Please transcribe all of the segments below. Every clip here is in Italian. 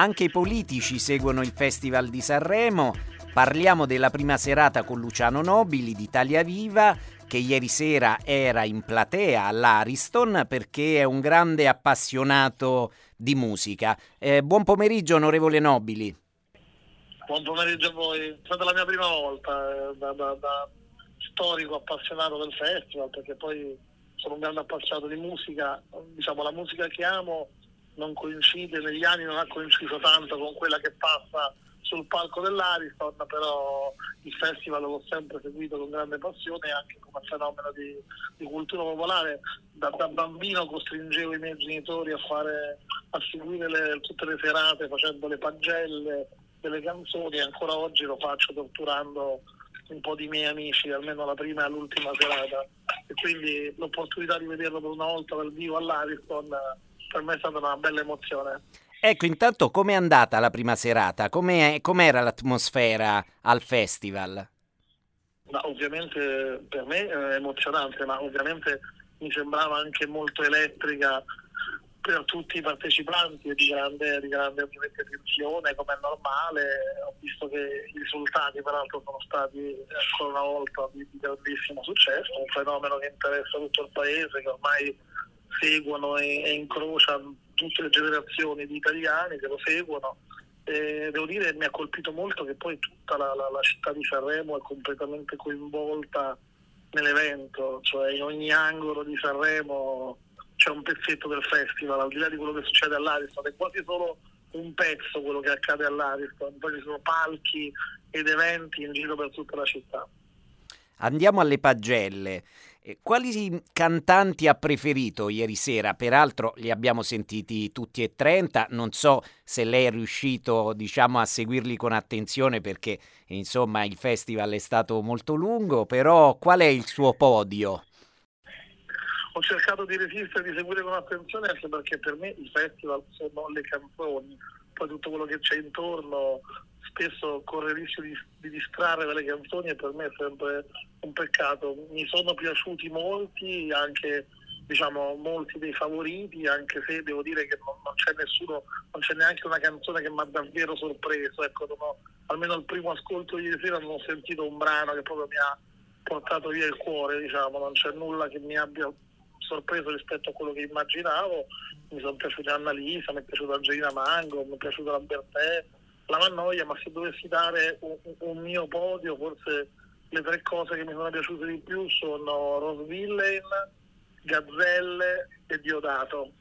Anche i politici seguono il Festival di Sanremo. Parliamo della prima serata con Luciano Nobili di Italia Viva, che ieri sera era in platea all'Ariston perché è un grande appassionato di musica. Eh, buon pomeriggio, onorevole Nobili. Buon pomeriggio a voi. È stata la mia prima volta eh, da, da, da storico appassionato del festival, perché poi sono un grande appassionato di musica. Diciamo, la musica che amo non coincide, negli anni non ha coinciso tanto con quella che passa sul palco dell'Ariston, però il festival l'ho sempre seguito con grande passione anche come fenomeno di, di cultura popolare. Da, da, bambino costringevo i miei genitori a, fare, a seguire le, tutte le serate facendo le pagelle delle canzoni e ancora oggi lo faccio torturando un po' di miei amici, almeno la prima e l'ultima serata. E quindi l'opportunità di vederlo per una volta dal vivo all'Ariston per me è stata una bella emozione. Ecco, intanto com'è andata la prima serata? Com'è, com'era l'atmosfera al festival? Ma ovviamente per me è emozionante, ma ovviamente mi sembrava anche molto elettrica per tutti i partecipanti di grande, di grande attenzione, come è normale. Ho visto che i risultati peraltro sono stati ancora una volta di grandissimo successo, un fenomeno che interessa tutto il paese, che ormai seguono e, e incrociano tutte le generazioni di italiani che lo seguono. E devo dire mi ha colpito molto che poi tutta la, la, la città di Sanremo è completamente coinvolta nell'evento, cioè in ogni angolo di Sanremo c'è un pezzetto del festival, al di là di quello che succede all'Ariston, è quasi solo un pezzo quello che accade all'Ariston, poi ci sono palchi ed eventi in giro per tutta la città. Andiamo alle pagelle. Eh, quali cantanti ha preferito ieri sera? Peraltro li abbiamo sentiti tutti e 30, non so se lei è riuscito diciamo, a seguirli con attenzione perché insomma il festival è stato molto lungo, però qual è il suo podio? Ho cercato di resistere, di seguire con attenzione anche perché per me il festival sono le canzoni, poi tutto quello che c'è intorno spesso corre il rischio di, di, distrarre dalle canzoni e per me è sempre un peccato. Mi sono piaciuti molti, anche diciamo, molti dei favoriti, anche se devo dire che non, non c'è nessuno, non c'è neanche una canzone che mi ha davvero sorpreso. Ecco, ho, almeno al primo ascolto ieri sera non ho sentito un brano che proprio mi ha portato via il cuore, diciamo, non c'è nulla che mi abbia sorpreso rispetto a quello che immaginavo. Mi sono piaciuta Annalisa, mi è piaciuta Angelina Mango, mi è piaciuta Lambertè, la Mannoia, ma se dovessi dare un, un, mio podio, forse le tre cose che mi sono piaciute di più sono Rose Villain, Gazzelle e Diodato.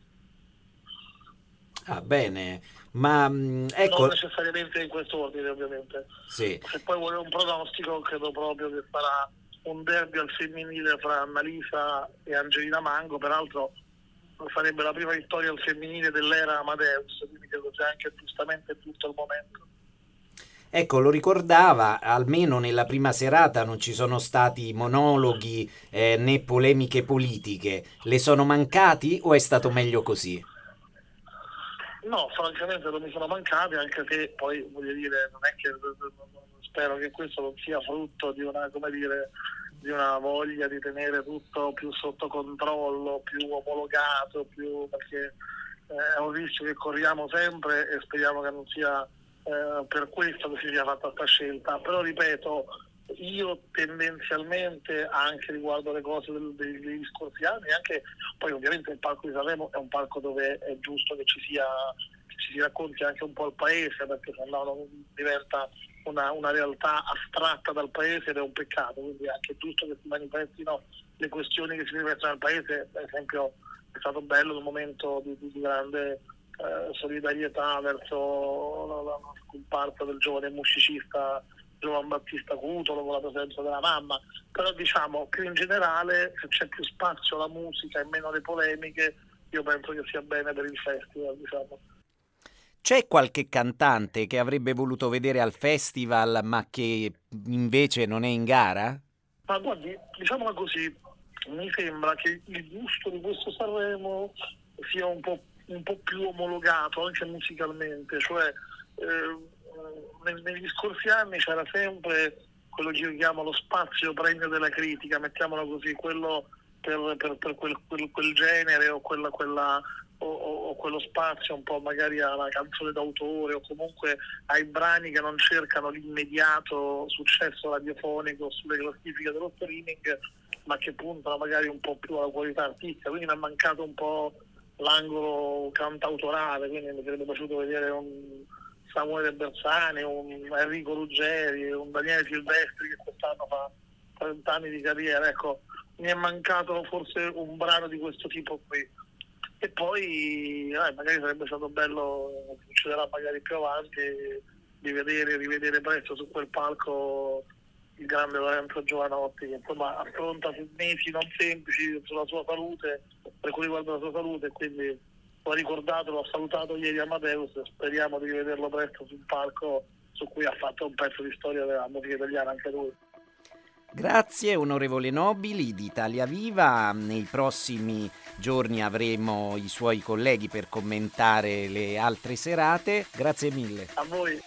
Ah, bene, ma mm, ecco... Non necessariamente in questo ordine, ovviamente. Sì. Se poi vuole un pronostico, credo proprio che sarà un derby al femminile fra Annalisa e Angelina Mango, peraltro sarebbe la prima vittoria al femminile dell'era Amadeus, quindi credo sia anche giustamente tutto il momento. Ecco, lo ricordava, almeno nella prima serata non ci sono stati monologhi eh, né polemiche politiche. Le sono mancati o è stato meglio così? No, francamente non mi sono mancati, anche se poi voglio dire, non è che spero che questo non sia frutto di una, come dire, di una voglia di tenere tutto più sotto controllo, più omologato, più, perché è un rischio che corriamo sempre e speriamo che non sia eh, per questo che si sia fatta questa scelta. Però ripeto, io tendenzialmente anche riguardo le cose del, dei, degli scorsi anni, anche poi ovviamente il palco di Sanremo è un palco dove è giusto che ci sia ci si racconti anche un po' il paese perché se no diventa una, una, realtà astratta dal paese ed è un peccato, quindi è anche giusto che si manifestino le questioni che si manifestano nel paese, per esempio è stato bello un momento di, di grande eh, solidarietà verso la, la, scomparsa del giovane musicista Giovan Battista Cutolo con la presenza della mamma, però diciamo più in generale se c'è più spazio alla musica e meno alle polemiche, io penso che sia bene per il festival. Diciamo. C'è qualche cantante che avrebbe voluto vedere al festival ma che invece non è in gara? Ma guardi, diciamola così, mi sembra che il gusto di questo Sanremo sia un po', un po più omologato anche musicalmente, cioè eh, negli scorsi anni c'era sempre quello che io chiamo lo spazio premio della critica, mettiamolo così, quello per, per, per quel, quel, quel, genere o, quella, quella, o, o, quello spazio un po' magari alla canzone d'autore o comunque ai brani che non cercano l'immediato successo radiofonico sulle classifiche dello streaming ma che puntano magari un po' più alla qualità artistica quindi mi è mancato un po' l'angolo cantautorale quindi mi sarebbe piaciuto vedere un Samuele Bersani, un Enrico Ruggeri, un Daniele Silvestri che quest'anno fa 30 anni di carriera, ecco, mi è mancato forse un brano di questo tipo qui. E poi eh, magari sarebbe stato bello, succederà magari più avanti, di vedere, rivedere presto su quel palco il grande Lorenzo Giovanotti che insomma affronta mesi non semplici sulla sua salute, per cui riguarda la sua salute, quindi l'ho ricordato, l'ho salutato ieri Amadeus, speriamo di rivederlo presto sul palco su cui ha fatto un pezzo di storia della musica italiana anche lui. Grazie onorevole Nobili di Italia Viva, nei prossimi giorni avremo i suoi colleghi per commentare le altre serate, grazie mille. A voi.